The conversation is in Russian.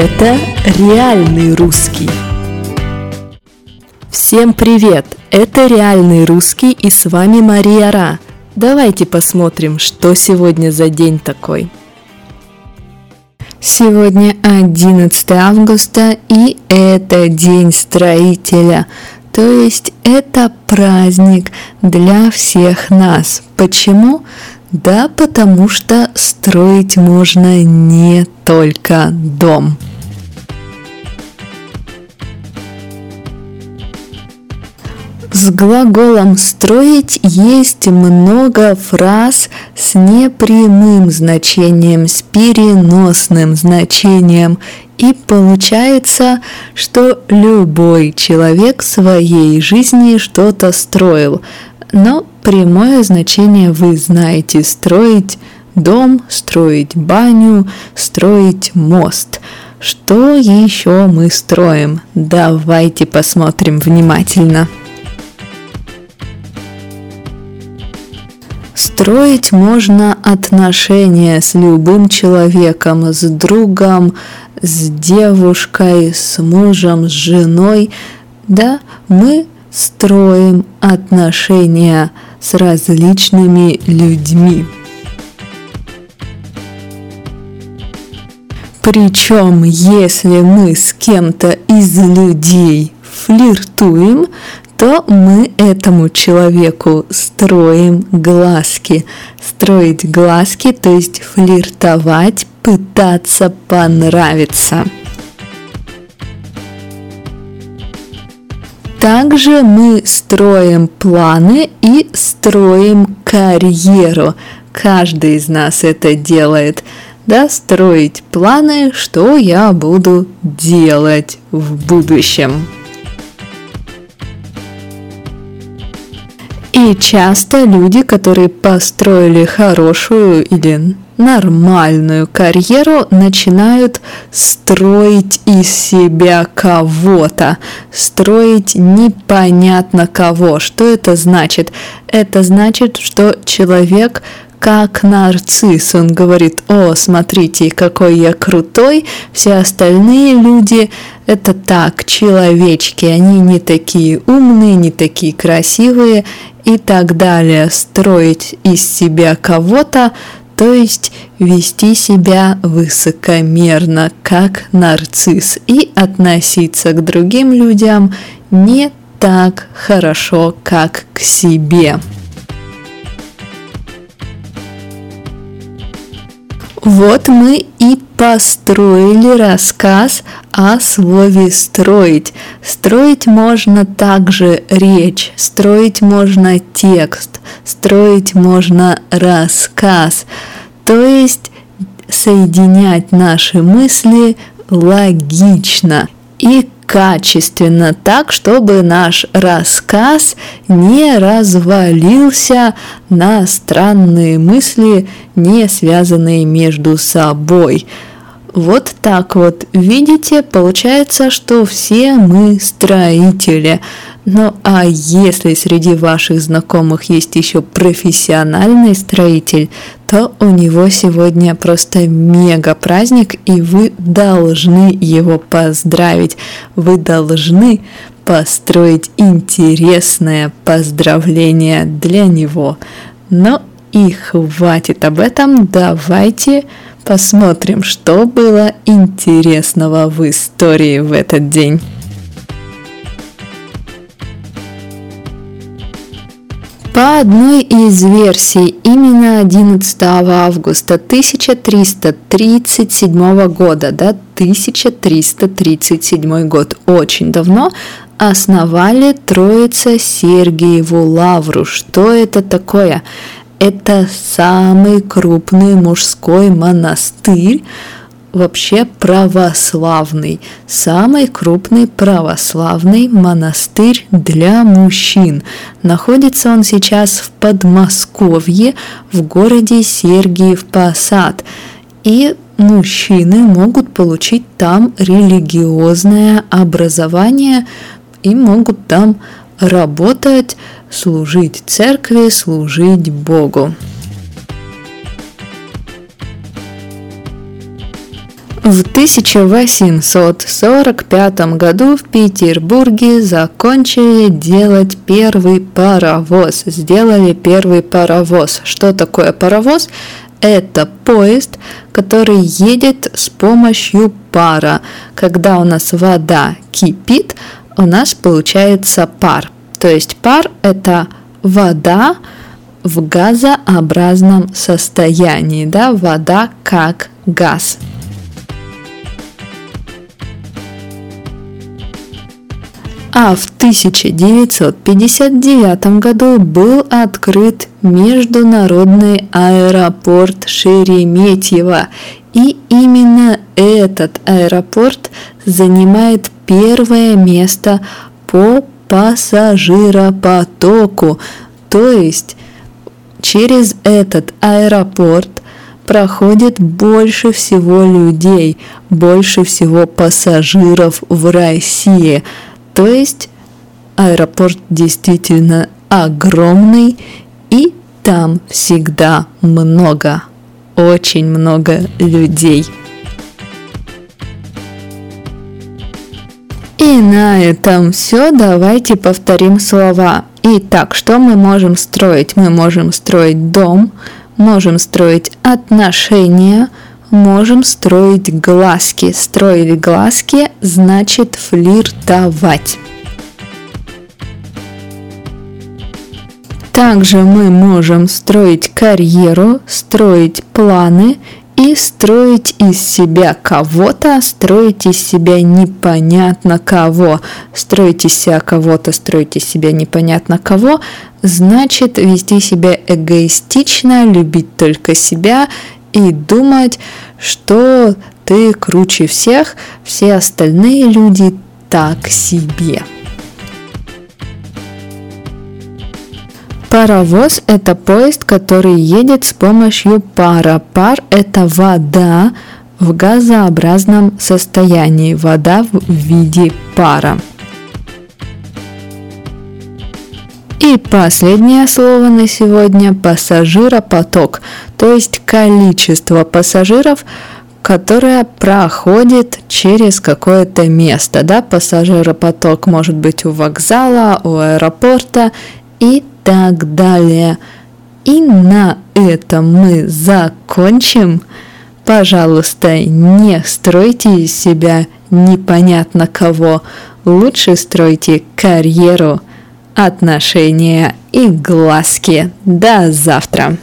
Это реальный русский. Всем привет! Это реальный русский и с вами Мария Ра. Давайте посмотрим, что сегодня за день такой. Сегодня 11 августа и это день строителя. То есть это праздник для всех нас. Почему? Да, потому что строить можно не только дом. С глаголом «строить» есть много фраз с непрямым значением, с переносным значением. И получается, что любой человек в своей жизни что-то строил. Но прямое значение вы знаете – строить дом, строить баню, строить мост. Что еще мы строим? Давайте посмотрим внимательно. Строить можно отношения с любым человеком, с другом, с девушкой, с мужем, с женой. Да, мы строим отношения с различными людьми. Причем, если мы с кем-то из людей флиртуем, то мы этому человеку строим глазки. Строить глазки, то есть флиртовать, пытаться понравиться. Также мы строим планы и строим карьеру. Каждый из нас это делает. Да, строить планы, что я буду делать в будущем. И часто люди, которые построили хорошую или нормальную карьеру, начинают строить из себя кого-то, строить непонятно кого. Что это значит? Это значит, что человек как нарцисс. Он говорит, о, смотрите, какой я крутой, все остальные люди это так, человечки, они не такие умные, не такие красивые и так далее. Строить из себя кого-то, то есть вести себя высокомерно, как нарцисс, и относиться к другим людям не так хорошо, как к себе. Вот мы и построили рассказ о слове «строить». Строить можно также речь, строить можно текст, строить можно рассказ. То есть соединять наши мысли логично. И качественно, так, чтобы наш рассказ не развалился на странные мысли, не связанные между собой. Вот так вот, видите, получается, что все мы строители. Ну а если среди ваших знакомых есть еще профессиональный строитель, то у него сегодня просто мега праздник, и вы должны его поздравить. Вы должны построить интересное поздравление для него. Но и хватит об этом, давайте посмотрим, что было интересного в истории в этот день. По одной из версий, именно 11 августа 1337 года, да, 1337 год, очень давно, основали Троица Сергиеву Лавру. Что это такое? Это самый крупный мужской монастырь вообще православный, самый крупный православный монастырь для мужчин. Находится он сейчас в Подмосковье, в городе Сергиев Посад. И мужчины могут получить там религиозное образование и могут там работать, служить церкви, служить Богу. В 1845 году в Петербурге закончили делать первый паровоз. Сделали первый паровоз. Что такое паровоз? Это поезд, который едет с помощью пара. Когда у нас вода кипит, у нас получается пар. То есть пар – это вода в газообразном состоянии, да, вода как газ. а в 1959 году был открыт международный аэропорт Шереметьево. И именно этот аэропорт занимает первое место по пассажиропотоку. То есть через этот аэропорт проходит больше всего людей, больше всего пассажиров в России – то есть аэропорт действительно огромный и там всегда много, очень много людей. И на этом все. Давайте повторим слова. Итак, что мы можем строить? Мы можем строить дом, можем строить отношения, можем строить глазки. Строить глазки значит флиртовать. Также мы можем строить карьеру, строить планы и строить из себя кого-то, строить из себя непонятно кого. Строить из себя кого-то, строить из себя непонятно кого, значит вести себя эгоистично, любить только себя и думать, что ты круче всех, все остальные люди так себе. Паровоз – это поезд, который едет с помощью пара. Пар – это вода в газообразном состоянии, вода в виде пара. И последнее слово на сегодня – пассажиропоток, то есть количество пассажиров, которое проходит через какое-то место. Да? Пассажиропоток может быть у вокзала, у аэропорта и так далее. И на этом мы закончим. Пожалуйста, не стройте из себя непонятно кого. Лучше стройте карьеру – отношения и глазки. До завтра!